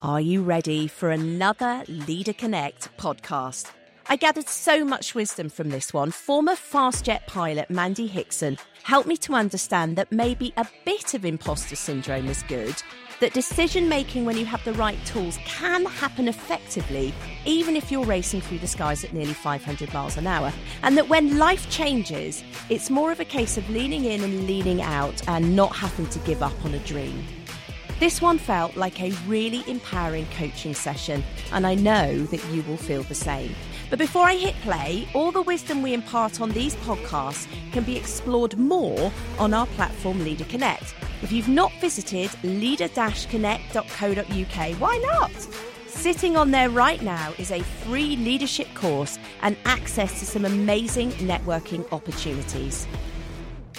Are you ready for another Leader Connect podcast? I gathered so much wisdom from this one. Former fastjet pilot Mandy Hickson helped me to understand that maybe a bit of imposter syndrome is good, that decision making when you have the right tools can happen effectively, even if you're racing through the skies at nearly 500 miles an hour, and that when life changes, it's more of a case of leaning in and leaning out and not having to give up on a dream. This one felt like a really empowering coaching session, and I know that you will feel the same. But before I hit play, all the wisdom we impart on these podcasts can be explored more on our platform Leader Connect. If you've not visited leader-connect.co.uk, why not? Sitting on there right now is a free leadership course and access to some amazing networking opportunities.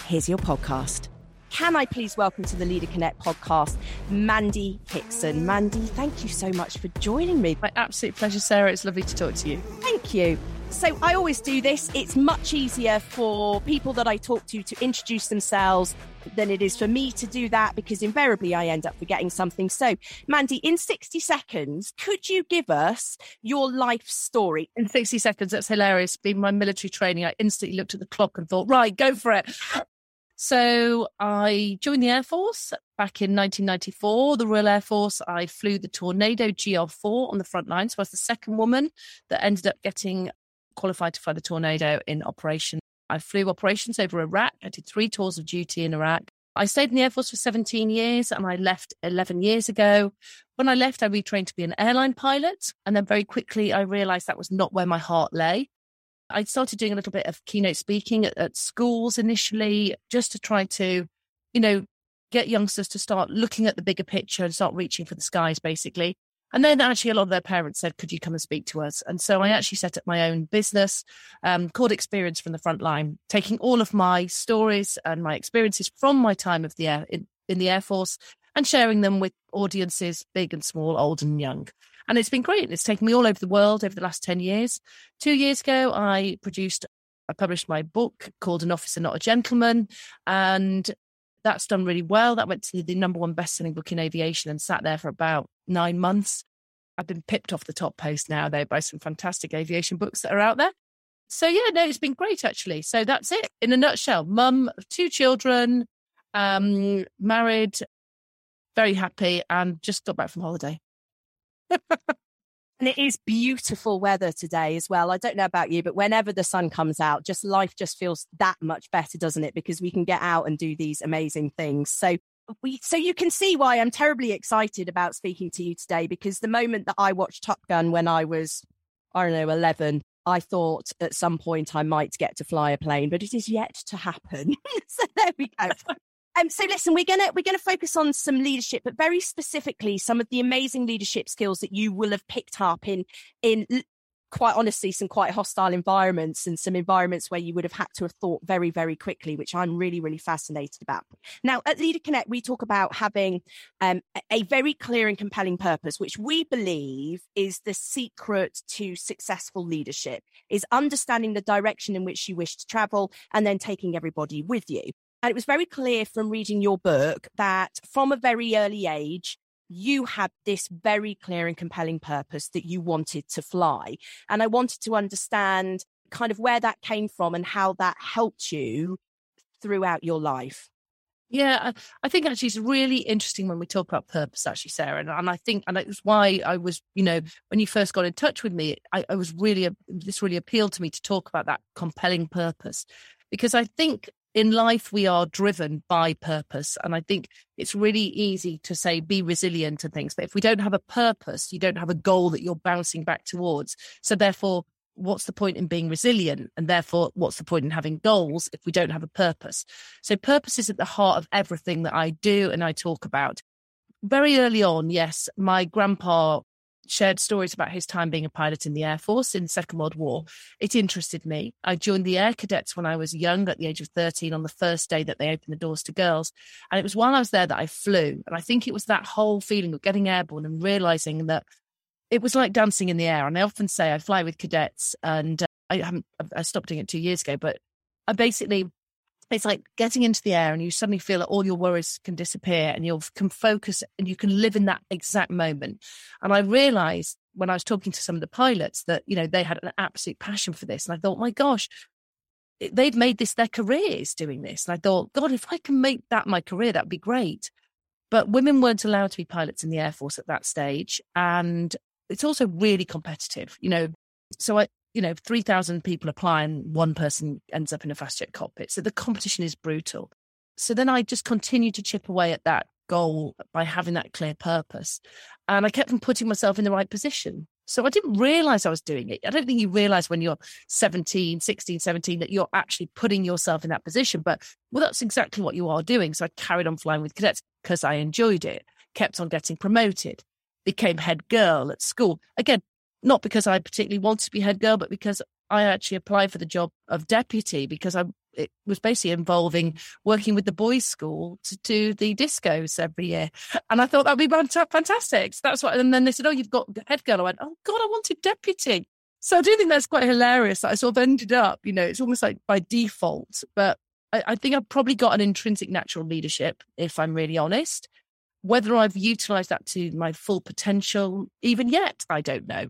Here's your podcast. Can I please welcome to the Leader Connect podcast, Mandy Hickson? Mandy, thank you so much for joining me. My absolute pleasure, Sarah. It's lovely to talk to you. Thank you. So, I always do this. It's much easier for people that I talk to to introduce themselves than it is for me to do that because invariably I end up forgetting something. So, Mandy, in 60 seconds, could you give us your life story? In 60 seconds, that's hilarious. Being my military training, I instantly looked at the clock and thought, right, go for it. So I joined the Air Force back in 1994, the Royal Air Force. I flew the Tornado GR4 on the front line. So I was the second woman that ended up getting qualified to fly the Tornado in operation. I flew operations over Iraq. I did three tours of duty in Iraq. I stayed in the Air Force for 17 years and I left 11 years ago. When I left, I retrained to be an airline pilot. And then very quickly, I realized that was not where my heart lay. I started doing a little bit of keynote speaking at, at schools initially, just to try to, you know, get youngsters to start looking at the bigger picture and start reaching for the skies, basically. And then actually a lot of their parents said, could you come and speak to us? And so I actually set up my own business um, called Experience from the Front Line, taking all of my stories and my experiences from my time of the air in, in the Air Force and sharing them with audiences, big and small, old and young. And it's been great. It's taken me all over the world over the last 10 years. Two years ago, I produced, I published my book called An Officer Not a Gentleman. And that's done really well. That went to the number one best-selling book in aviation and sat there for about nine months. I've been pipped off the top post now, though, by some fantastic aviation books that are out there. So yeah, no, it's been great actually. So that's it in a nutshell. Mum, two children, um, married, very happy, and just got back from holiday and it is beautiful weather today as well. I don't know about you, but whenever the sun comes out, just life just feels that much better, doesn't it? Because we can get out and do these amazing things. So we, so you can see why I'm terribly excited about speaking to you today because the moment that I watched Top Gun when I was, I don't know, 11, I thought at some point I might get to fly a plane, but it is yet to happen. so there we go. Um, so listen, we're gonna we're gonna focus on some leadership, but very specifically some of the amazing leadership skills that you will have picked up in in quite honestly some quite hostile environments and some environments where you would have had to have thought very very quickly which i'm really really fascinated about. Now at leader connect we talk about having um, a very clear and compelling purpose which we believe is the secret to successful leadership is understanding the direction in which you wish to travel and then taking everybody with you and it was very clear from reading your book that from a very early age, you had this very clear and compelling purpose that you wanted to fly. And I wanted to understand kind of where that came from and how that helped you throughout your life. Yeah, I think actually it's really interesting when we talk about purpose, actually, Sarah. And, and I think, and it's why I was, you know, when you first got in touch with me, I, I was really, this really appealed to me to talk about that compelling purpose. Because I think in life we are driven by purpose. And i think it's really easy to say be resilient and things. But if we don't have a purpose you don't have a goal that you're bouncing back towards. So therefore what's the point in being resilient? And therefore what's the point in having goals if we don't have a purpose? So purpose is at the heart of everything that i do and i talk about. Very early on yes my grandpa shared stories about his time being a pilot in the Air Force in the Second World War. It interested me. I joined the Air Cadets when I was young, at the age of 13, on the first day that they opened the doors to girls. And it was while I was there that I flew. And I think it was that whole feeling of getting airborne and realizing that it was like dancing in the air. And I often say I fly with cadets, and uh, I haven't, I stopped doing it two years ago, but I basically it's like getting into the air and you suddenly feel that all your worries can disappear and you can focus and you can live in that exact moment. And I realized when I was talking to some of the pilots that, you know, they had an absolute passion for this. And I thought, my gosh, they've made this their careers doing this. And I thought, God, if I can make that my career, that'd be great. But women weren't allowed to be pilots in the Air Force at that stage. And it's also really competitive, you know. So I, you know, 3,000 people apply and one person ends up in a fast jet cockpit. So the competition is brutal. So then I just continued to chip away at that goal by having that clear purpose. And I kept on putting myself in the right position. So I didn't realize I was doing it. I don't think you realize when you're 17, 16, 17 that you're actually putting yourself in that position. But well, that's exactly what you are doing. So I carried on flying with cadets because I enjoyed it, kept on getting promoted, became head girl at school. Again, not because I particularly wanted to be head girl, but because I actually applied for the job of deputy because I it was basically involving working with the boys' school to do the discos every year, and I thought that'd be fantastic. So that's what. And then they said, "Oh, you've got head girl." I went, "Oh God, I wanted deputy." So I do think that's quite hilarious. That I sort of ended up, you know, it's almost like by default, but I, I think I've probably got an intrinsic natural leadership, if I'm really honest. Whether I've utilized that to my full potential, even yet, I don't know.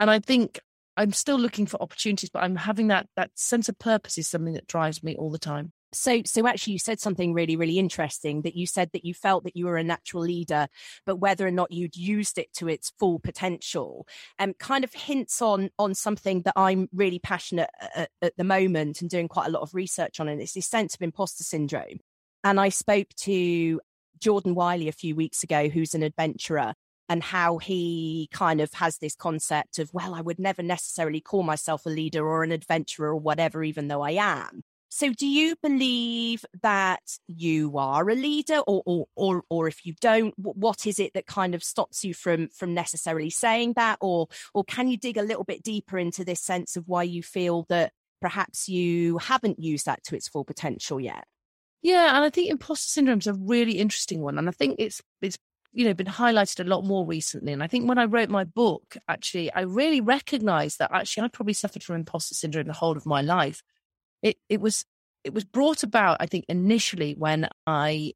And I think I'm still looking for opportunities, but I'm having that that sense of purpose is something that drives me all the time. So, so actually, you said something really, really interesting. That you said that you felt that you were a natural leader, but whether or not you'd used it to its full potential, um, kind of hints on on something that I'm really passionate at, at the moment and doing quite a lot of research on, and it's this sense of imposter syndrome. And I spoke to Jordan Wylie a few weeks ago, who's an adventurer, and how he kind of has this concept of, well, I would never necessarily call myself a leader or an adventurer or whatever, even though I am. So do you believe that you are a leader or, or, or, or if you don't, what is it that kind of stops you from, from necessarily saying that? Or, or can you dig a little bit deeper into this sense of why you feel that perhaps you haven't used that to its full potential yet? Yeah, and I think imposter syndrome is a really interesting one, and I think it's it's you know been highlighted a lot more recently. And I think when I wrote my book, actually, I really recognised that actually I probably suffered from imposter syndrome the whole of my life. It it was it was brought about, I think, initially when I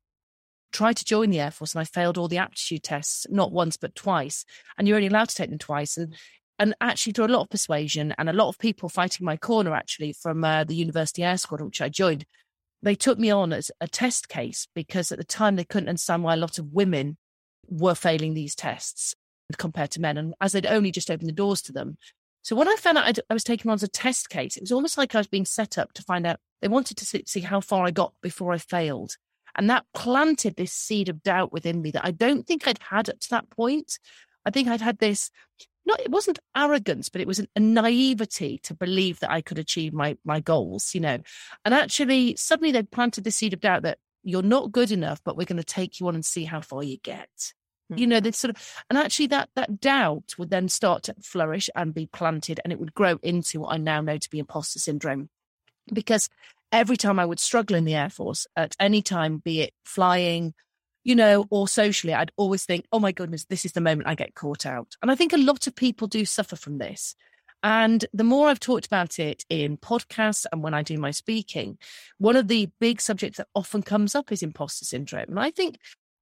tried to join the Air Force and I failed all the aptitude tests, not once but twice. And you're only allowed to take them twice. And and actually through a lot of persuasion and a lot of people fighting my corner actually from uh, the University Air Squadron, which I joined, they took me on as a test case because at the time they couldn't understand why a lot of women were failing these tests compared to men. And as they'd only just opened the doors to them. So when I found out I'd, i was taken on as a test case, it was almost like I was being set up to find out. They wanted to see, see how far I got before I failed. And that planted this seed of doubt within me that I don't think I'd had up to that point. I think I'd had this not it wasn't arrogance, but it was a naivety to believe that I could achieve my my goals, you know. And actually, suddenly they planted the seed of doubt that you're not good enough, but we're going to take you on and see how far you get. Mm-hmm. You know, this sort of, and actually that that doubt would then start to flourish and be planted, and it would grow into what I now know to be imposter syndrome, because every time I would struggle in the Air Force at any time, be it flying, you know, or socially, I'd always think, oh my goodness, this is the moment I get caught out. And I think a lot of people do suffer from this. And the more I've talked about it in podcasts and when I do my speaking, one of the big subjects that often comes up is imposter syndrome. And I think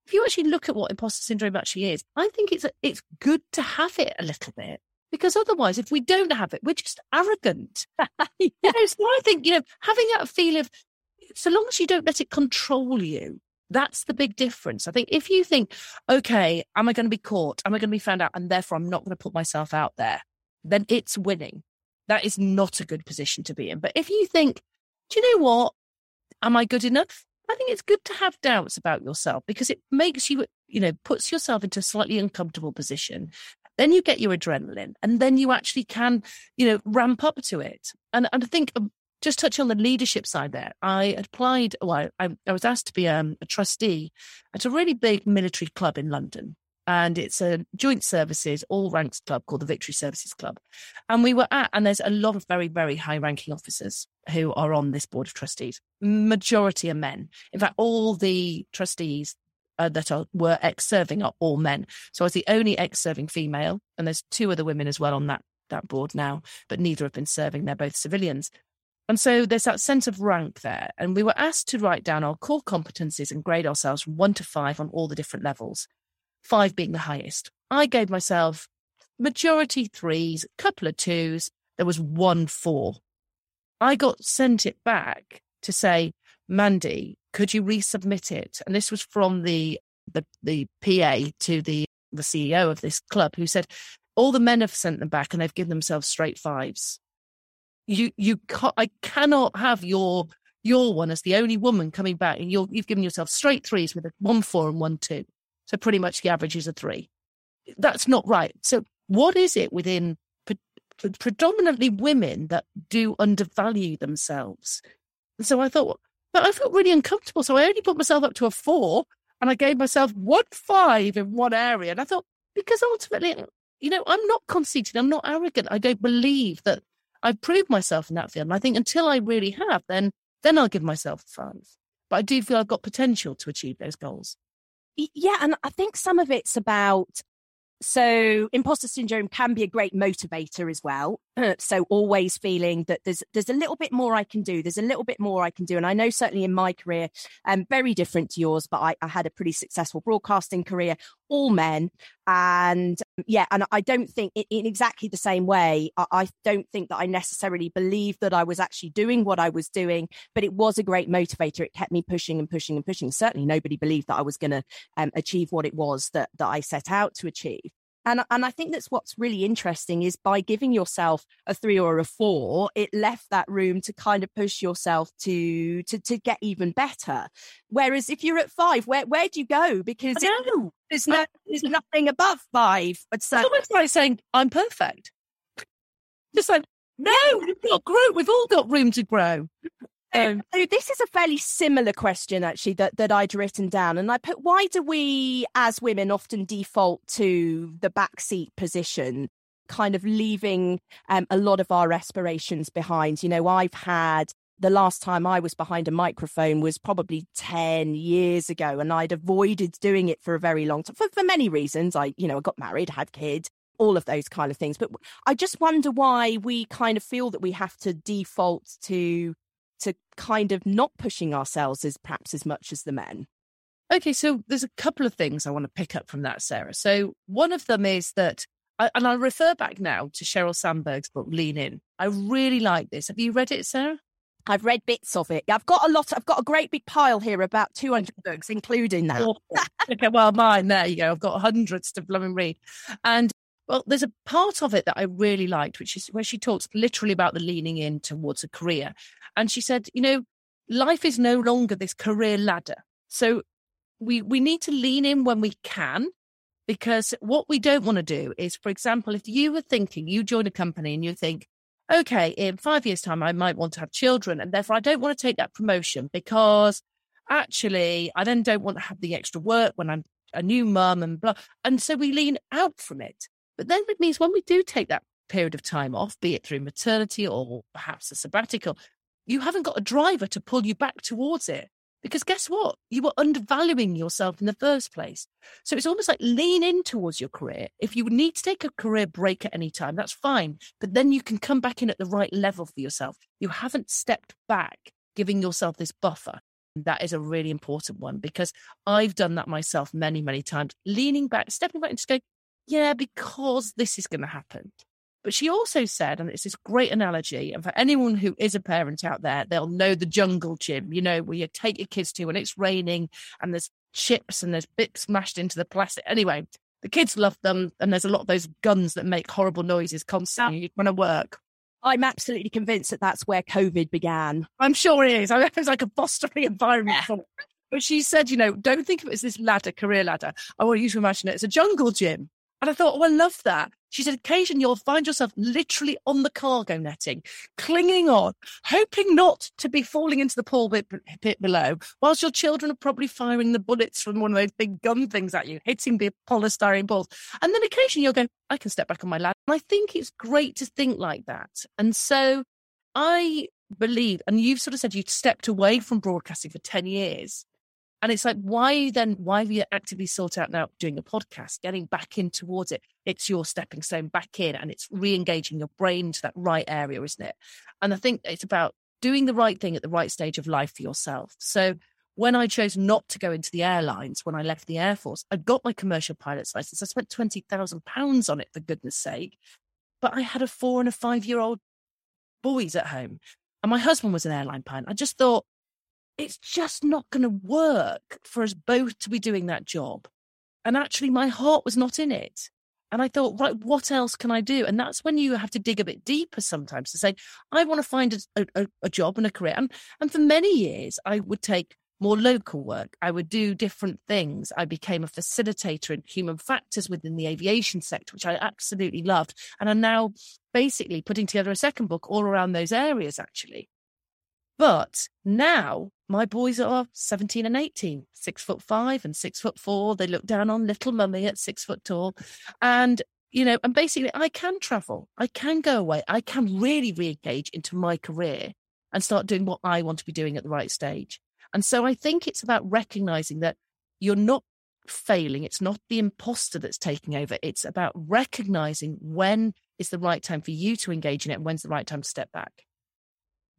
if you actually look at what imposter syndrome actually is, I think it's it's good to have it a little bit because otherwise, if we don't have it, we're just arrogant. you know, so I think you know having that feel of so long as you don't let it control you, that's the big difference. I think if you think, okay, am I going to be caught? Am I going to be found out? And therefore, I'm not going to put myself out there, then it's winning. That is not a good position to be in. But if you think, do you know what? Am I good enough? I think it's good to have doubts about yourself because it makes you, you know, puts yourself into a slightly uncomfortable position. Then you get your adrenaline and then you actually can, you know, ramp up to it. And, and I think um, just touch on the leadership side there. I applied, well, I, I was asked to be um, a trustee at a really big military club in London. And it's a joint services, all ranks club called the Victory Services Club. And we were at, and there's a lot of very, very high ranking officers who are on this board of trustees. Majority are men. In fact, all the trustees uh, that are were ex-serving are all men. So I was the only ex-serving female, and there's two other women as well on that that board now, but neither have been serving. They're both civilians. And so there's that sense of rank there. And we were asked to write down our core competencies and grade ourselves from one to five on all the different levels, five being the highest. I gave myself majority threes, a couple of twos. There was one four. I got sent it back to say, Mandy, could you resubmit it? And this was from the the, the PA to the the CEO of this club who said, all the men have sent them back and they've given themselves straight fives you you ca- I cannot have your your one as the only woman coming back, and you you've given yourself straight threes with a one four and one two. So pretty much the average is a three. That's not right. So what is it within pre- predominantly women that do undervalue themselves? And so I thought, but I felt really uncomfortable. So I only put myself up to a four, and I gave myself one five in one area. And I thought because ultimately, you know, I'm not conceited. I'm not arrogant. I don't believe that I've proved myself in that field. And I think until I really have, then then I'll give myself a five. But I do feel I've got potential to achieve those goals. Yeah, and I think some of it's about so imposter syndrome can be a great motivator as well so always feeling that there's there's a little bit more i can do there's a little bit more i can do and i know certainly in my career um very different to yours but i, I had a pretty successful broadcasting career all men and yeah and i don't think in, exactly the same way I, don't think that i necessarily believed that i was actually doing what i was doing but it was a great motivator. It kept me pushing and pushing and pushing. Certainly nobody believed that i was going to um, achieve what it was that that i set out to achieve and, and I think that's what's really interesting is by giving yourself a three or a four, it left that room to kind of push yourself to to to get even better. Whereas if you're at five, where where do you go? Because it, there's no there's nothing above five. But so, it's almost like saying I'm perfect. Just like no, we've got grow. We've all got room to grow. Um, so this is a fairly similar question actually that, that I'd written down. And I put why do we as women often default to the backseat position kind of leaving um, a lot of our aspirations behind? You know I've had the last time I was behind a microphone was probably 10 years ago and I'd avoided doing it for a very long time for, for many reasons. I you know I got married had kids all of those kind of things. But I just wonder why we kind of feel that we have to default to to kind of not pushing ourselves as perhaps as much as the men? Okay, so there's a couple of things I want to pick up from that, Sarah. So one of them is that, and I refer back now to Sheryl Sandberg's book, Lean In. I really like this. Have you read it, Sarah? I've read bits of it. I've got a lot. I've got a great big pile here, about 200 books, including that. okay, well, mine, there you go. I've got hundreds to blooming read. And well, there's a part of it that I really liked, which is where she talks literally about the leaning in towards a career. And she said, you know, life is no longer this career ladder. So we we need to lean in when we can because what we don't want to do is for example if you were thinking you join a company and you think okay in 5 years time I might want to have children and therefore I don't want to take that promotion because actually I then don't want to have the extra work when I'm a new mum and blah and so we lean out from it but then it means when we do take that period of time off, be it through maternity or perhaps a sabbatical, you haven't got a driver to pull you back towards it. Because guess what? You were undervaluing yourself in the first place. So it's almost like lean in towards your career. If you need to take a career break at any time, that's fine. But then you can come back in at the right level for yourself. You haven't stepped back, giving yourself this buffer. That is a really important one because I've done that myself many, many times. Leaning back, stepping back and just going, yeah, because this is going to happen. But she also said, and it's this great analogy, and for anyone who is a parent out there, they'll know the jungle gym, you know, where you take your kids to when it's raining and there's chips and there's bits smashed into the plastic. Anyway, the kids love them, and there's a lot of those guns that make horrible noises ah. constantly. You want to work. I'm absolutely convinced that that's where COVID began. I'm sure it is. I mean, it's like a fostering environment. Yeah. But she said, you know, don't think of it as this ladder, career ladder. I want you to imagine it as a jungle gym. And I thought, oh, I love that. She said, occasionally you'll find yourself literally on the cargo netting, clinging on, hoping not to be falling into the pool pit, pit below, whilst your children are probably firing the bullets from one of those big gun things at you, hitting the polystyrene balls. And then occasionally you'll go, I can step back on my ladder. And I think it's great to think like that. And so I believe, and you've sort of said you stepped away from broadcasting for 10 years. And it's like, why then, why have you actively sought out now doing a podcast, getting back in towards it? It's your stepping stone back in and it's re engaging your brain to that right area, isn't it? And I think it's about doing the right thing at the right stage of life for yourself. So when I chose not to go into the airlines when I left the Air Force, I got my commercial pilot's license. I spent £20,000 on it, for goodness sake. But I had a four and a five year old boys at home. And my husband was an airline pilot. I just thought, it's just not going to work for us both to be doing that job. And actually, my heart was not in it. And I thought, right, what else can I do? And that's when you have to dig a bit deeper sometimes to say, I want to find a, a, a job and a career. And, and for many years, I would take more local work. I would do different things. I became a facilitator in human factors within the aviation sector, which I absolutely loved. And I'm now basically putting together a second book all around those areas, actually. But now my boys are 17 and 18, six foot five and six foot four. They look down on little mummy at six foot tall. And, you know, and basically I can travel. I can go away. I can really re engage into my career and start doing what I want to be doing at the right stage. And so I think it's about recognizing that you're not failing. It's not the imposter that's taking over. It's about recognizing when is the right time for you to engage in it and when's the right time to step back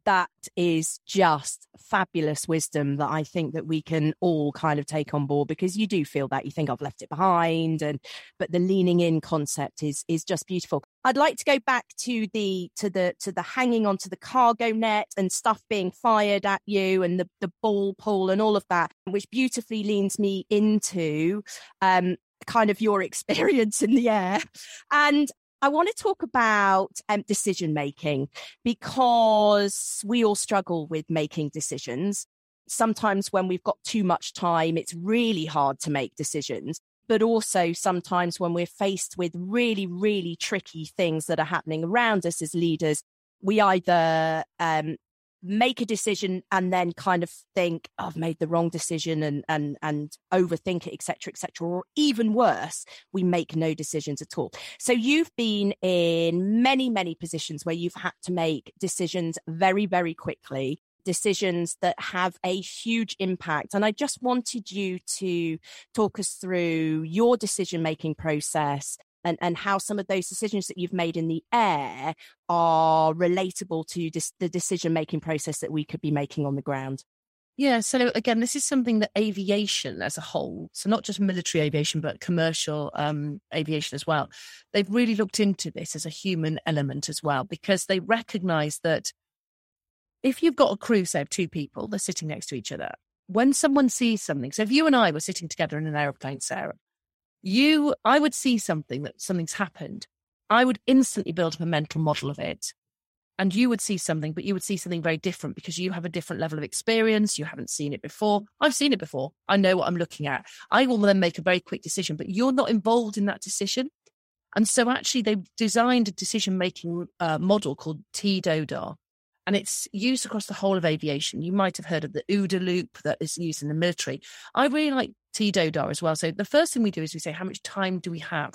that is just fabulous wisdom that I think that we can all kind of take on board because you do feel that you think I've left it behind and but the leaning in concept is is just beautiful. I'd like to go back to the to the to the hanging onto the cargo net and stuff being fired at you and the the ball pull and all of that, which beautifully leans me into um kind of your experience in the air. And I want to talk about um, decision making because we all struggle with making decisions. Sometimes when we've got too much time, it's really hard to make decisions. But also sometimes when we're faced with really, really tricky things that are happening around us as leaders, we either um, make a decision and then kind of think oh, I've made the wrong decision and and and overthink it etc etc or even worse we make no decisions at all. So you've been in many many positions where you've had to make decisions very very quickly decisions that have a huge impact and I just wanted you to talk us through your decision making process and, and how some of those decisions that you've made in the air are relatable to this, the decision making process that we could be making on the ground. Yeah. So again, this is something that aviation as a whole, so not just military aviation, but commercial um, aviation as well, they've really looked into this as a human element as well, because they recognize that if you've got a crew, say, of two people, they're sitting next to each other. When someone sees something, so if you and I were sitting together in an aeroplane, Sarah, you, I would see something that something's happened. I would instantly build up a mental model of it. And you would see something, but you would see something very different because you have a different level of experience. You haven't seen it before. I've seen it before. I know what I'm looking at. I will then make a very quick decision, but you're not involved in that decision. And so actually they've designed a decision making uh, model called TDODAR, and it's used across the whole of aviation. You might have heard of the OODA loop that is used in the military. I really like TDODAR as well. So the first thing we do is we say, how much time do we have?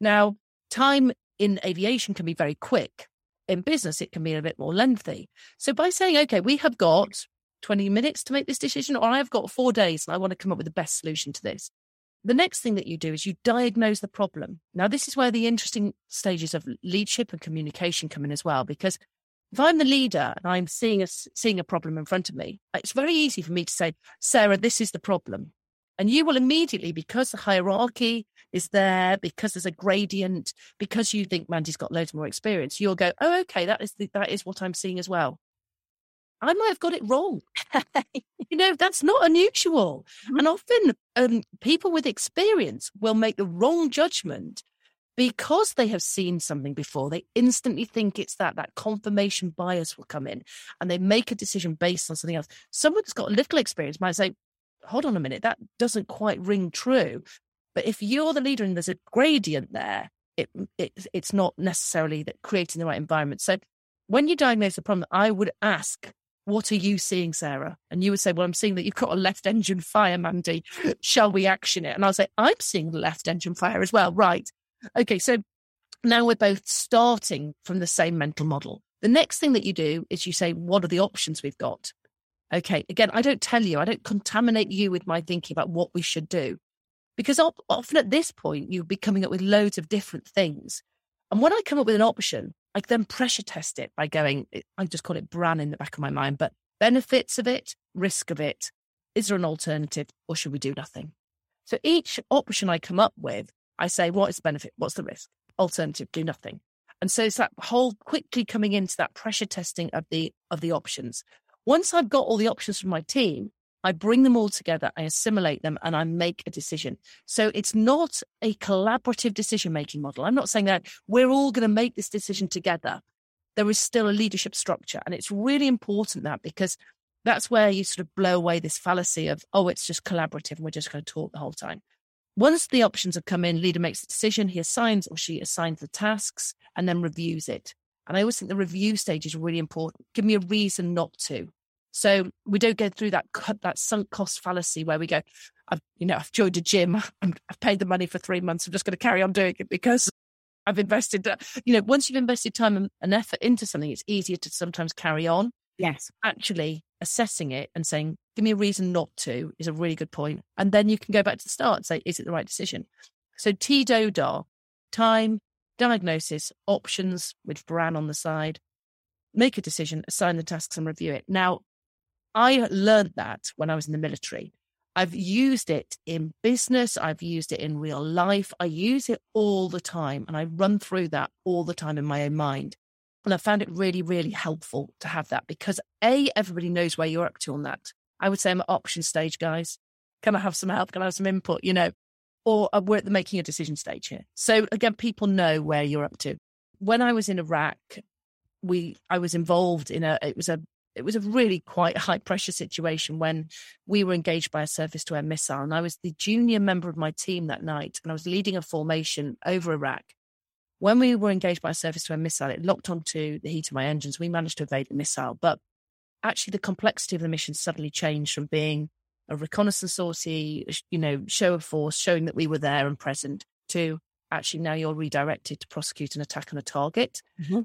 Now, time in aviation can be very quick. In business, it can be a bit more lengthy. So by saying, okay, we have got 20 minutes to make this decision, or I've got four days and I want to come up with the best solution to this. The next thing that you do is you diagnose the problem. Now, this is where the interesting stages of leadership and communication come in as well, because if I'm the leader and I'm seeing a, seeing a problem in front of me, it's very easy for me to say, Sarah, this is the problem. And you will immediately, because the hierarchy is there, because there's a gradient, because you think Mandy's got loads more experience, you'll go, oh, okay, that is the, that is what I'm seeing as well. I might have got it wrong. you know, that's not unusual. Mm-hmm. And often um, people with experience will make the wrong judgment because they have seen something before. They instantly think it's that, that confirmation bias will come in and they make a decision based on something else. Someone that's got a little experience might say, hold on a minute, that doesn't quite ring true. But if you're the leader and there's a gradient there, it, it it's not necessarily that creating the right environment. So when you diagnose a problem, I would ask, what are you seeing, Sarah? And you would say, well, I'm seeing that you've got a left engine fire, Mandy. Shall we action it? And I'll say, I'm seeing the left engine fire as well. Right. Okay. So now we're both starting from the same mental model. The next thing that you do is you say, what are the options we've got? Okay. Again, I don't tell you, I don't contaminate you with my thinking about what we should do. Because often at this point, you'll be coming up with loads of different things. And when I come up with an option, I then pressure test it by going, eh, I just call it Bran in the back of my mind, but benefits of it, risk of it. Is there an alternative or should we do nothing? So each option I come up with, I say, what is the benefit? What's the risk? Alternative, do nothing. And so it's that whole quickly coming into that pressure testing of the of the options. Once I've got all the options from my team, I bring them all together, I assimilate them, and I make a decision. So it's not a collaborative decision making model. I'm not saying that we're all going to make this decision together. There is still a leadership structure. And it's really important that because that's where you sort of blow away this fallacy of, oh, it's just collaborative and we're just going to talk the whole time. Once the options have come in, leader makes the decision, he assigns or she assigns the tasks and then reviews it. And I always think the review stage is really important. Give me a reason not to. So we don't go through that that sunk cost fallacy where we go, I've you know I've joined a gym, i have paid the money for three months, I'm just going to carry on doing it because I've invested. You know, once you've invested time and effort into something, it's easier to sometimes carry on. Yes, actually assessing it and saying, give me a reason not to is a really good point. And then you can go back to the start and say, is it the right decision? So TDODAR, time, diagnosis, options with Bran on the side, make a decision, assign the tasks and review it. Now, I learned that when I was in the military. I've used it in business. I've used it in real life. I use it all the time and I run through that all the time in my own mind. And I found it really, really helpful to have that because A, everybody knows where you're up to on that. I would say I'm at option stage, guys. Can I have some help? Can I have some input? You know, or uh, we're at the making a decision stage here. So again, people know where you're up to. When I was in Iraq, we I was involved in a it was a it was a really quite high pressure situation when we were engaged by a surface to air missile and I was the junior member of my team that night and I was leading a formation over Iraq when we were engaged by a surface to air missile, it locked onto the heat of my engines. We managed to evade the missile, but actually the complexity of the mission suddenly changed from being a reconnaissance sortie, you know, show of force, showing that we were there and present, to actually now you're redirected to prosecute an attack on a target. Mm-hmm.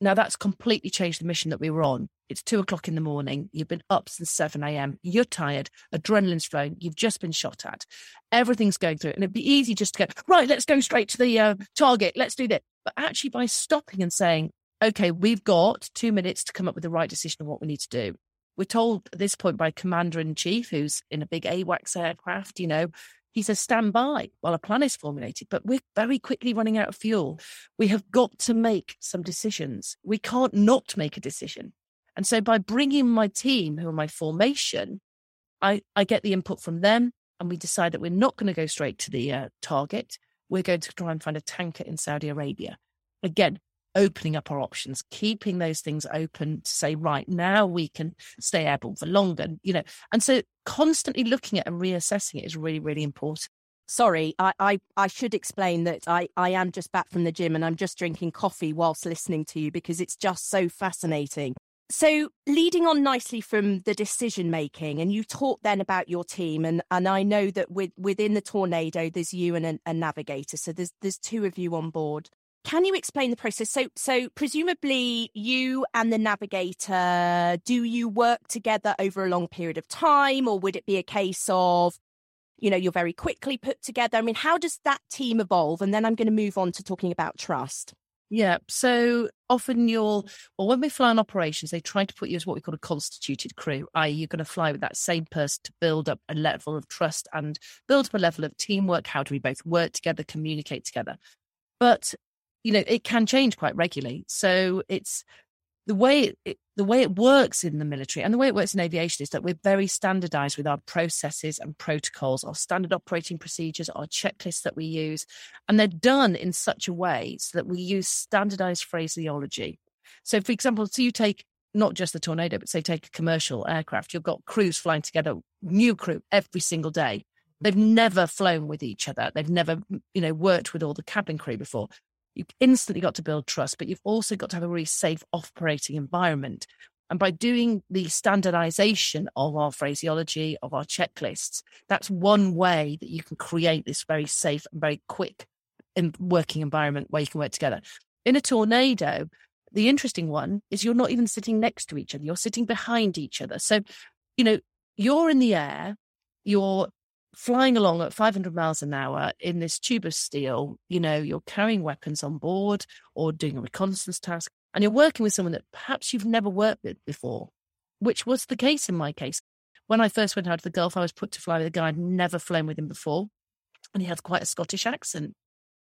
Now that's completely changed the mission that we were on. It's two o'clock in the morning. You've been up since 7 a.m. You're tired. Adrenaline's flowing. You've just been shot at. Everything's going through. And it'd be easy just to go, right, let's go straight to the uh, target. Let's do that. But actually, by stopping and saying, okay, we've got two minutes to come up with the right decision of what we need to do. We're told at this point by Commander in Chief, who's in a big AWACS aircraft, you know, he says, stand by while a plan is formulated. But we're very quickly running out of fuel. We have got to make some decisions. We can't not make a decision. And so by bringing my team, who are my formation, I, I get the input from them and we decide that we're not going to go straight to the uh, target. We're going to try and find a tanker in Saudi Arabia. Again, opening up our options, keeping those things open to say, right, now we can stay airborne for longer, you know. And so constantly looking at and reassessing it is really, really important. Sorry, I, I, I should explain that I, I am just back from the gym and I'm just drinking coffee whilst listening to you because it's just so fascinating. So, leading on nicely from the decision making, and you talked then about your team, and, and I know that with, within the tornado, there's you and a, a navigator, so there's there's two of you on board. Can you explain the process? So, so presumably you and the navigator, do you work together over a long period of time, or would it be a case of, you know, you're very quickly put together? I mean, how does that team evolve? And then I'm going to move on to talking about trust. Yeah. So often you'll, well, when we fly on operations, they try to put you as what we call a constituted crew, i.e., you're going to fly with that same person to build up a level of trust and build up a level of teamwork. How do we both work together, communicate together? But you know, it can change quite regularly. So it's the way it, the way it works in the military and the way it works in aviation is that we're very standardized with our processes and protocols, our standard operating procedures, our checklists that we use, and they're done in such a way so that we use standardized phraseology. So, for example, so you take not just the tornado, but say take a commercial aircraft, you've got crews flying together, new crew every single day. They've never flown with each other. They've never, you know, worked with all the cabin crew before you've instantly got to build trust, but you've also got to have a really safe operating environment. And by doing the standardization of our phraseology, of our checklists, that's one way that you can create this very safe and very quick and working environment where you can work together. In a tornado, the interesting one is you're not even sitting next to each other, you're sitting behind each other. So, you know, you're in the air, you're flying along at 500 miles an hour in this tube of steel. You know, you're carrying weapons on board or doing a reconnaissance task, and you're working with someone that perhaps you've never worked with before, which was the case in my case. When I first went out to the Gulf, I was put to fly with a guy I'd never flown with him before, and he had quite a Scottish accent.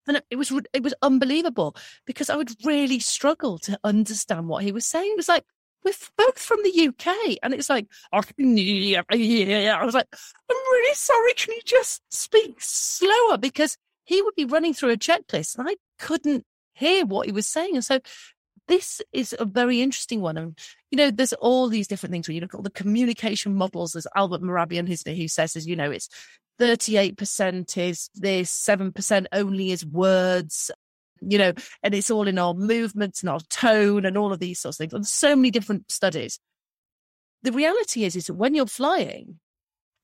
And it was it was unbelievable because I would really struggle to understand what he was saying. It was like, we're both from the UK. And it's like, oh, I was like, I'm really sorry. Can you just speak slower? Because he would be running through a checklist and I couldn't hear what he was saying. And so this is a very interesting one. And, you know, there's all these different things when you look at all the communication models. There's Albert Mehrabian, who says, is, you know, it's 38% is this, 7% only is words, you know, and it's all in our movements and our tone and all of these sorts of things. And so many different studies. The reality is, is that when you're flying,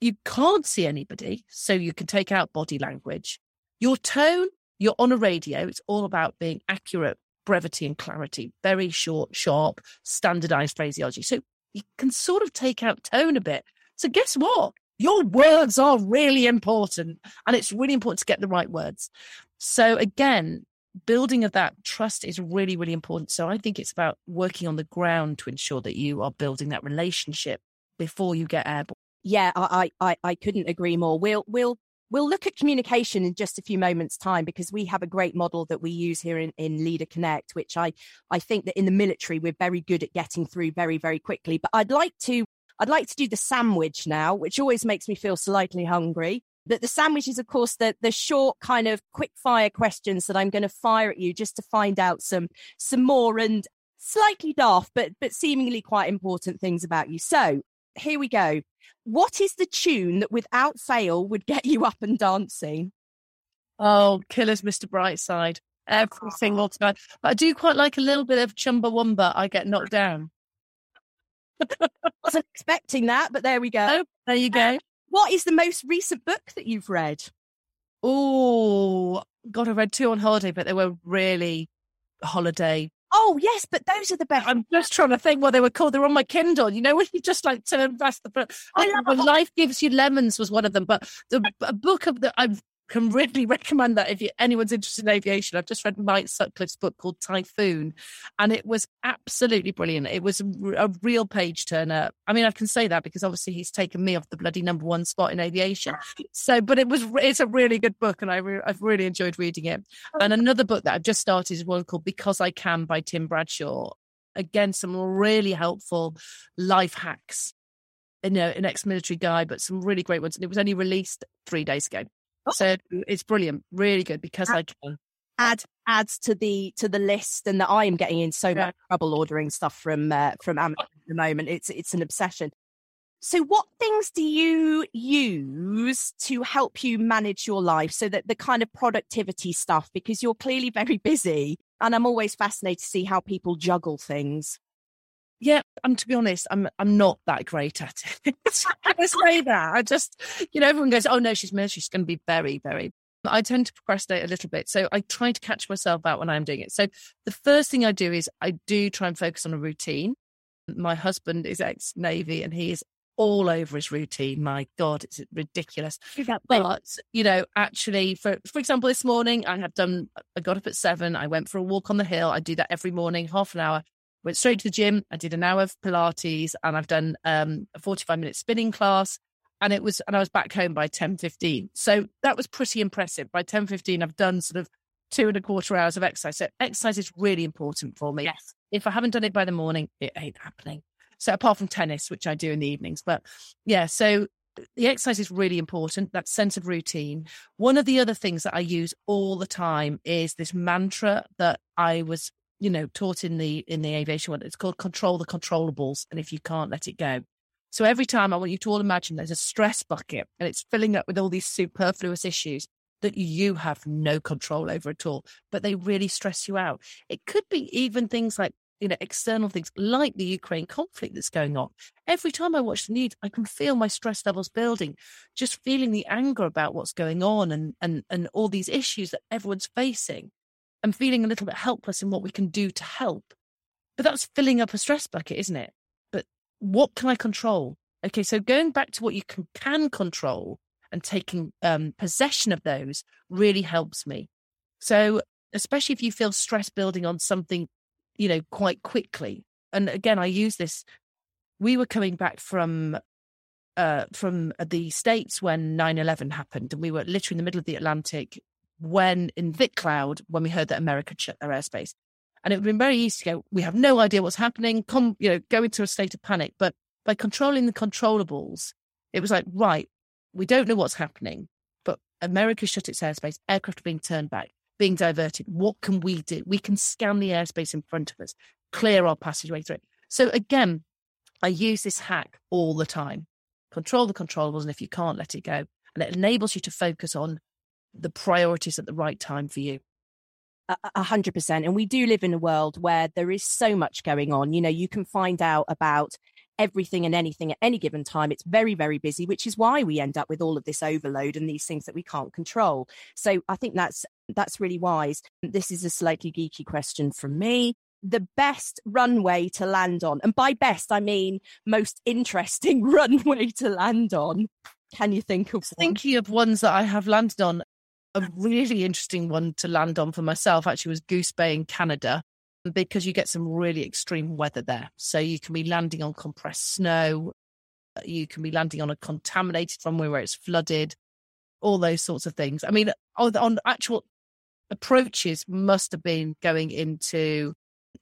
you can't see anybody, so you can take out body language. Your tone, you're on a radio, it's all about being accurate, brevity and clarity, very short, sharp, standardized phraseology. So you can sort of take out tone a bit. So guess what? Your words are really important, and it's really important to get the right words. So again, building of that trust is really, really important. So I think it's about working on the ground to ensure that you are building that relationship before you get airborne. Yeah, I, I, I couldn't agree more. We'll, we'll, we'll look at communication in just a few moments' time because we have a great model that we use here in, in Leader Connect, which I, I think that in the military we're very good at getting through very, very quickly. But I'd like to, I'd like to do the sandwich now, which always makes me feel slightly hungry. That the sandwich is, of course, the the short kind of quick fire questions that I'm going to fire at you just to find out some some more and slightly daft, but but seemingly quite important things about you. So here we go. What is the tune that without fail would get you up and dancing? Oh, Killers, Mr. Brightside. Every ah. single time. But I do quite like a little bit of Chumbawamba. I get knocked down. Wasn't expecting that, but there we go. Oh, there you go. What is the most recent book that you've read? Oh, God, I read two on holiday, but they were really holiday. Oh, yes, but those are the best. I'm just trying to think what they were called. They're on my Kindle. You know, when you just like turn past the book. I love Life Gives You Lemons was one of them, but the a book of the I've can really recommend that if you, anyone's interested in aviation. I've just read Mike Sutcliffe's book called Typhoon, and it was absolutely brilliant. It was a, real page turner. I mean, I can say that because obviously he's taken me off the bloody number one spot in aviation. So, but it was it's a really good book, and I re, I've really enjoyed reading it. Oh. And another book that I've just started is one called Because I Can by Tim Bradshaw. Again, some really helpful life hacks you know, an ex-military guy, but some really great ones. And it was only released three days ago. Oh. So it's brilliant, really good because add, I can add adds to the to the list, and that I am getting in so yeah. much trouble ordering stuff from uh, from Amazon at the moment. It's it's an obsession. So, what things do you use to help you manage your life? So that the kind of productivity stuff, because you're clearly very busy, and I'm always fascinated to see how people juggle things. Yeah, and to be honest, I'm I'm not that great at it. I say that. I just, you know, everyone goes, "Oh no, she's military. She's going to be very, very." I tend to procrastinate a little bit, so I try to catch myself out when I'm doing it. So the first thing I do is I do try and focus on a routine. My husband is ex Navy, and he is all over his routine. My God, it's ridiculous. But you know, actually, for for example, this morning I have done. I got up at seven. I went for a walk on the hill. I do that every morning, half an hour went straight to the gym. I did an hour of Pilates and I've done um, a 45 minute spinning class. And it was, and I was back home by 10 15. So that was pretty impressive. By 10 15, I've done sort of two and a quarter hours of exercise. So exercise is really important for me. Yes. If I haven't done it by the morning, it ain't happening. So apart from tennis, which I do in the evenings, but yeah, so the exercise is really important that sense of routine one of the other things that i use all the time is this mantra that i was you know taught in the in the aviation one it's called control the controllables and if you can't let it go. So every time i want you to all imagine there's a stress bucket and it's filling up with all these superfluous issues that you have no control over at all but they really stress you out. It could be even things like you know external things like the ukraine conflict that's going on. Every time i watch the news i can feel my stress levels building just feeling the anger about what's going on and and and all these issues that everyone's facing and feeling a little bit helpless in what we can do to help. But that's filling up a stress bucket, isn't it? But what can I control? Okay, so going back to what you can, can control and taking um, possession of those really helps me. So, especially if you feel stress building on something, you know, quite quickly. And again, I use this. We were coming back from uh, from the States when 9 11 happened, and we were literally in the middle of the Atlantic when in Vic Cloud when we heard that America shut their airspace. And it would have been very easy to go, we have no idea what's happening, come, you know, go into a state of panic. But by controlling the controllables, it was like, right, we don't know what's happening, but America shut its airspace, aircraft are being turned back, being diverted. What can we do? We can scan the airspace in front of us, clear our passageway through it. So again, I use this hack all the time. Control the controllables, and if you can't, let it go. And it enables you to focus on the priorities at the right time for you. A hundred percent. And we do live in a world where there is so much going on. You know, you can find out about everything and anything at any given time. It's very, very busy, which is why we end up with all of this overload and these things that we can't control. So I think that's that's really wise. This is a slightly geeky question from me. The best runway to land on, and by best I mean most interesting runway to land on. Can you think of? One? Thinking of ones that I have landed on, a really interesting one to land on for myself actually was Goose Bay in Canada because you get some really extreme weather there. So you can be landing on compressed snow, you can be landing on a contaminated runway where it's flooded, all those sorts of things. I mean, on, on actual approaches, must have been going into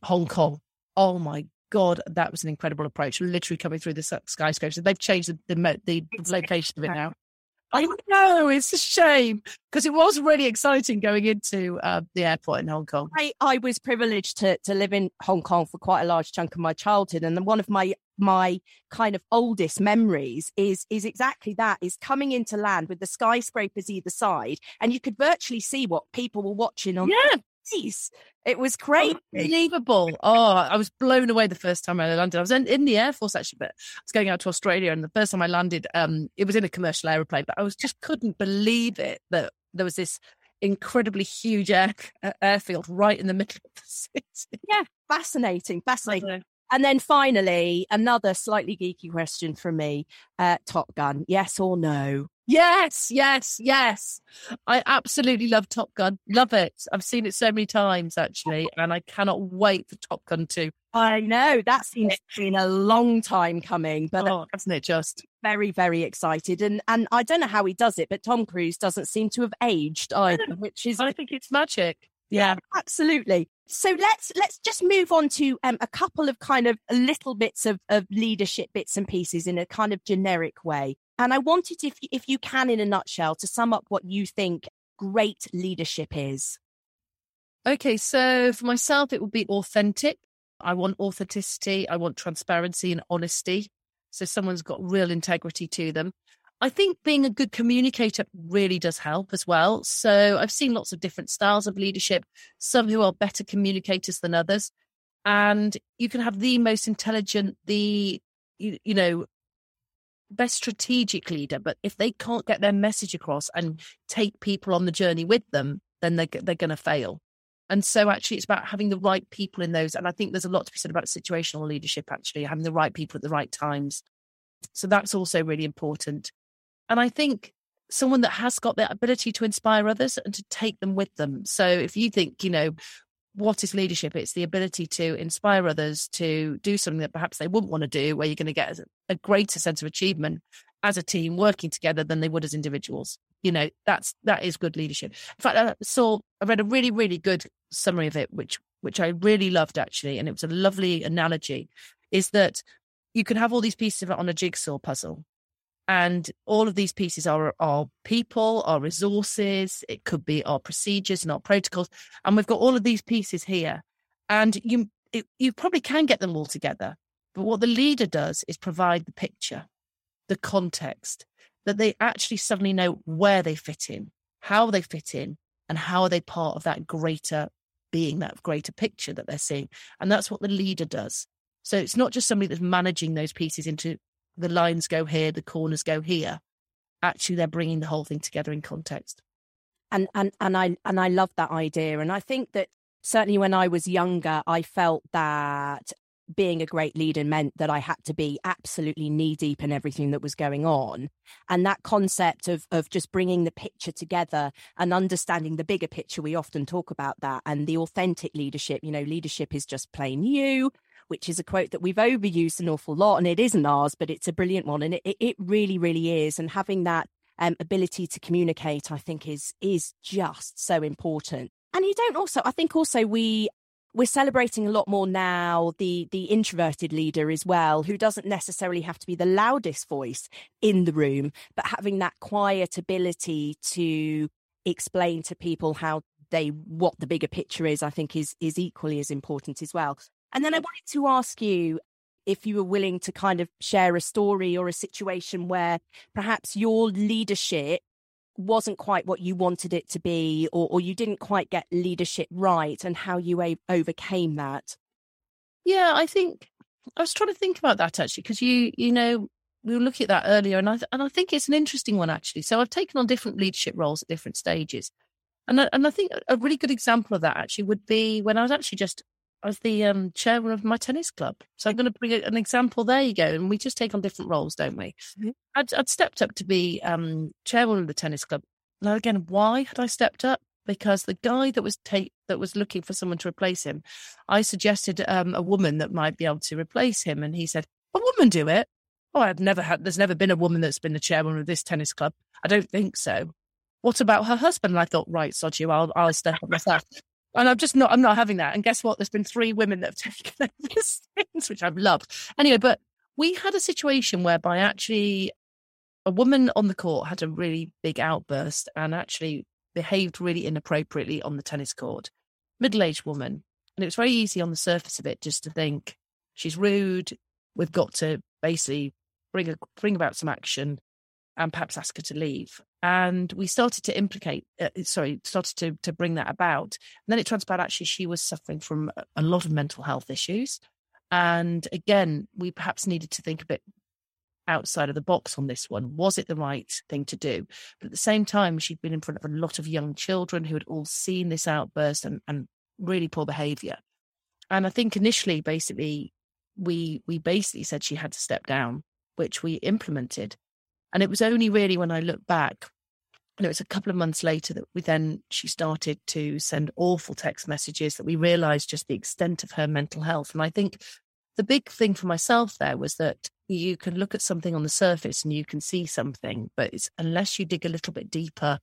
Hong Kong. Oh my God, that was an incredible approach. Literally coming through the skyscrapers. They've changed the, the, the location of it now. I know it's a shame because it was really exciting going into uh, the airport in Hong Kong. I, I was privileged to to live in Hong Kong for quite a large chunk of my childhood, and one of my my kind of oldest memories is is exactly that: is coming into land with the skyscrapers either side, and you could virtually see what people were watching on yeah nice. It was great. Unbelievable. Oh, I was blown away the first time I landed. I was in, in, the Air Force actually, but I was going out to Australia. And the first time I landed, um, it was in a commercial aeroplane, but I was just couldn't believe it that there was this incredibly huge air, airfield right in the middle of the city. Yeah, fascinating, fascinating. And then finally, another slightly geeky question from me uh, Top Gun, yes or no? Yes, yes, yes. I absolutely love Top Gun. Love it. I've seen it so many times actually, and I cannot wait for Top Gun 2. I know that seems to been a long time coming, but oh, hasn't it just? Very, very excited, and and I don't know how he does it, but Tom Cruise doesn't seem to have aged either, which is I think it's magic. Yeah, absolutely. So let's let's just move on to um, a couple of kind of little bits of, of leadership bits and pieces in a kind of generic way. And I wanted, if if you can, in a nutshell, to sum up what you think great leadership is. Okay, so for myself, it would be authentic. I want authenticity. I want transparency and honesty. So someone's got real integrity to them. I think being a good communicator really does help as well. So I've seen lots of different styles of leadership, some who are better communicators than others. And you can have the most intelligent, the, you, you know, best strategic leader, but if they can't get their message across and take people on the journey with them, then they're, they're going to fail. And so, actually, it's about having the right people in those. And I think there's a lot to be said about situational leadership, actually, having the right people at the right times. So, that's also really important. And I think someone that has got the ability to inspire others and to take them with them. So, if you think, you know, what is leadership? It's the ability to inspire others to do something that perhaps they wouldn't want to do, where you're going to get a greater sense of achievement as a team working together than they would as individuals. You know, that's that is good leadership. In fact, I saw I read a really, really good summary of it, which which I really loved actually, and it was a lovely analogy, is that you can have all these pieces of it on a jigsaw puzzle. And all of these pieces are our people, our resources, it could be our procedures and our protocols. And we've got all of these pieces here. And you it, you probably can get them all together. But what the leader does is provide the picture, the context, that they actually suddenly know where they fit in, how they fit in, and how are they part of that greater being, that greater picture that they're seeing. And that's what the leader does. So it's not just somebody that's managing those pieces into the lines go here, the corners go here. Actually, they're bringing the whole thing together in context. And and and I and I love that idea. And I think that certainly when I was younger, I felt that being a great leader meant that I had to be absolutely knee deep in everything that was going on. And that concept of, of just bringing the picture together and understanding the bigger picture, we often talk about that and the authentic leadership. You know, leadership is just plain you, which is a quote that we've overused an awful lot and it isn't ours, but it's a brilliant one. And it, it really, really is. And having that um, ability to communicate, I think is, is just so important. And you don't also, I think also we we're celebrating a lot more now the the introverted leader as well who doesn't necessarily have to be the loudest voice in the room but having that quiet ability to explain to people how they what the bigger picture is i think is is equally as important as well and then i wanted to ask you if you were willing to kind of share a story or a situation where perhaps your leadership wasn't quite what you wanted it to be, or, or you didn't quite get leadership right, and how you a- overcame that? Yeah, I think I was trying to think about that actually, because you, you know, we were looking at that earlier, and I and I think it's an interesting one actually. So I've taken on different leadership roles at different stages, and I, and I think a really good example of that actually would be when I was actually just I was the um, chairman of my tennis club. So I'm going to bring an example. There you go. And we just take on different roles, don't we? Mm-hmm. I'd, I'd, stepped up to be um, chairman of the tennis club. Now, again, why had I stepped up? Because the guy that was take that was looking for someone to replace him, I suggested um, a woman that might be able to replace him, and he said, "A woman do it." Oh, I've never had. There's never been a woman that's been the chairman of this tennis club. I don't think so. What about her husband? And I thought, right, sod you, I'll, I'll step up myself. And I'm just not, I'm not having that. And guess what? There's been three women that have taken over since, which I've loved. Anyway, but we had a situation whereby actually a woman on the court had a really big outburst and actually behaved really inappropriately on the tennis court. Middle aged woman. And it was very easy on the surface of it just to think she's rude. We've got to basically bring a, bring about some action and perhaps ask her to leave. And we started to implicate, uh, sorry, started to, to bring that about. And then it transpired actually she was suffering from a lot of mental health issues. And again, we perhaps needed to think a bit outside of the box on this one. Was it the right thing to do? But at the same time, she'd been in front of a lot of young children who had all seen this outburst and, and really poor behavior. And I think initially, basically, we we basically said she had to step down, which we implemented. And it was only really when I look back, and it was a couple of months later that we then she started to send awful text messages that we realized just the extent of her mental health. And I think the big thing for myself there was that you can look at something on the surface and you can see something, but it's unless you dig a little bit deeper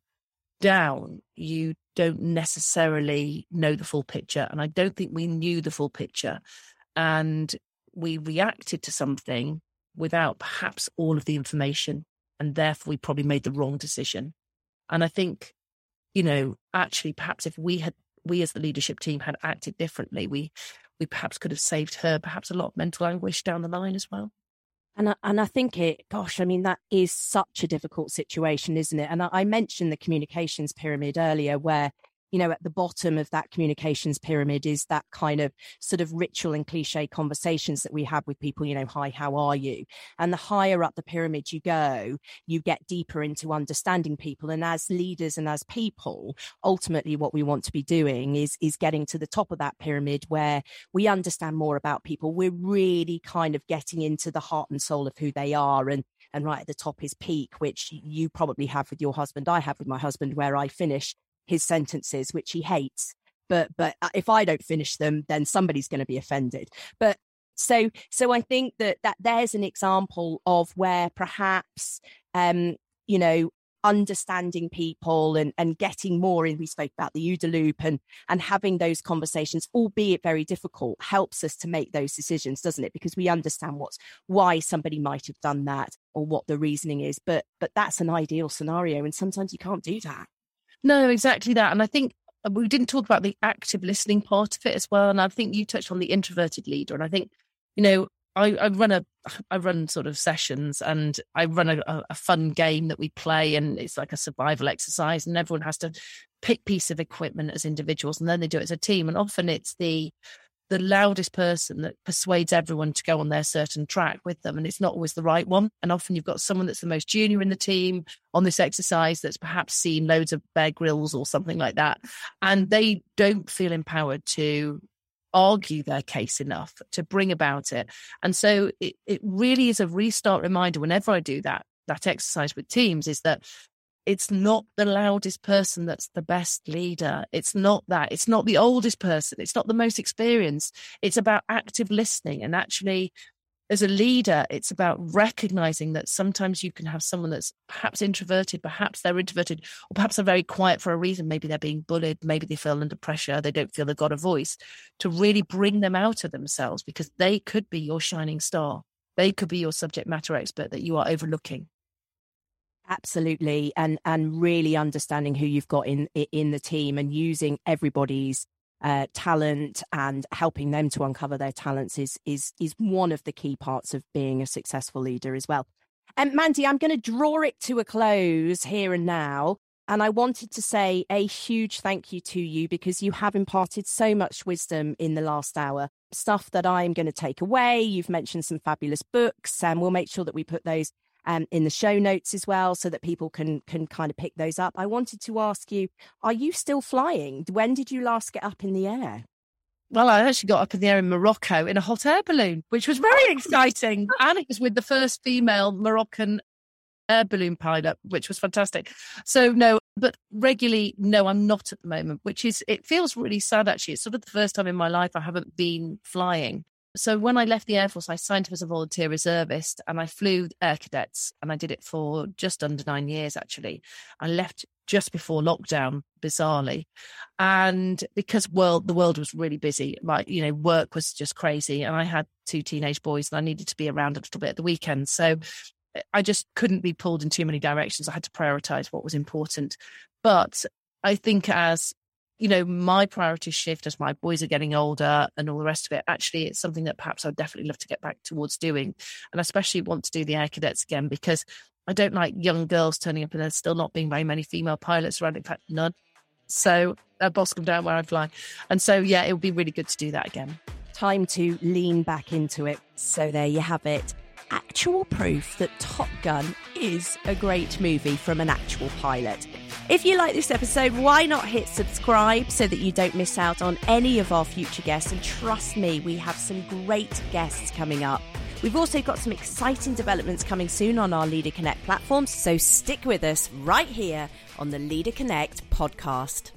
down, you don't necessarily know the full picture. And I don't think we knew the full picture. And we reacted to something without perhaps all of the information and therefore we probably made the wrong decision. And I think, you know, actually, perhaps if we had, we as the leadership team had acted differently, we, we perhaps could have saved her perhaps a lot of mental anguish down the line as well. And I, and I think it, gosh, I mean, that is such a difficult situation, isn't it? And I, I mentioned the communications pyramid earlier, where you know, at the bottom of that communications pyramid is that kind of sort of ritual and cliche conversations that we have with people, you know, hi, how are you? And the higher up the pyramid you go, you get deeper into understanding people. And as leaders and as people, ultimately what we want to be doing is, is getting to the top of that pyramid where we understand more about people. We're really kind of getting into the heart and soul of who they are. And and right at the top is peak, which you probably have with your husband. I have with my husband, where I finish his sentences, which he hates. But but uh, if I don't finish them, then somebody's going to be offended. But so so I think that that there's an example of where perhaps um you know understanding people and and getting more in we spoke about the OODA loop and and having those conversations albeit very difficult helps us to make those decisions doesn't it because we understand what's why somebody might have done that or what the reasoning is but but that's an ideal scenario and sometimes you can't do that no, exactly that. And I think uh, we didn't talk about the active listening part of it as well. And I think you touched on the introverted leader. And I think, you know, I, I run a, I run sort of sessions and I run a, a fun game that we play and it's like a survival exercise and everyone has to pick piece of equipment as individuals and then they do it as a team. And often it's the, the loudest person that persuades everyone to go on their certain track with them. And it's not always the right one. And often you've got someone that's the most junior in the team on this exercise that's perhaps seen loads of Bear Grylls or something like that. And they don't feel empowered to argue their case enough to bring about it. And so it, it really is a restart reminder whenever I do that, that exercise with teams is that it's not the loudest person that's the best leader. It's not that. It's not the oldest person. It's not the most experienced. It's about active listening and actually as a leader, it's about recognizing that sometimes you can have someone that's perhaps introverted, perhaps they're introverted, or perhaps they're very quiet for a reason. Maybe they're being bullied, maybe they feel under pressure, they don't feel they've got a voice, to really bring them out of themselves because they could be your shining star. They could be your subject matter expert that you are overlooking. Absolutely, and and really understanding who you've got in in the team and using everybody's uh, talent and helping them to uncover their talents is is is one of the key parts of being a successful leader as well. And Mandy, I'm going to draw it to a close here and now. And I wanted to say a huge thank you to you because you have imparted so much wisdom in the last hour. Stuff that I'm going to take away. You've mentioned some fabulous books, and we'll make sure that we put those um, in the show notes as well, so that people can can kind of pick those up. I wanted to ask you: Are you still flying? When did you last get up in the air? Well, I actually got up in the air in Morocco in a hot air balloon, which was very exciting, and it was with the first female Moroccan air balloon pilot, which was fantastic. So no, but regularly, no, I'm not at the moment, which is it feels really sad actually. It's sort of the first time in my life I haven't been flying. So when I left the Air Force, I signed up as a volunteer reservist and I flew air cadets and I did it for just under nine years, actually. I left just before lockdown, bizarrely. And because world the world was really busy, like, you know, work was just crazy. And I had two teenage boys and I needed to be around a little bit at the weekend. So eh, I just couldn't be pulled in too many directions. I had to prioritize what was important. But I think as you know, my priorities shift as my boys are getting older and all the rest of it. Actually, it's something that perhaps I'd definitely love to get back towards doing. And especially want to do the air cadets again because I don't like young girls turning up and there's still not being very many female pilots around. In fact, none. So uh, Boscombe down where I fly. And so, yeah, it would be really good to do that again. Time to lean back into it. So there you have it actual proof that Top Gun is a great movie from an actual pilot. If you like this episode, why not hit subscribe so that you don't miss out on any of our future guests? And trust me, we have some great guests coming up. We've also got some exciting developments coming soon on our Leader Connect platform, so stick with us right here on the Leader Connect podcast.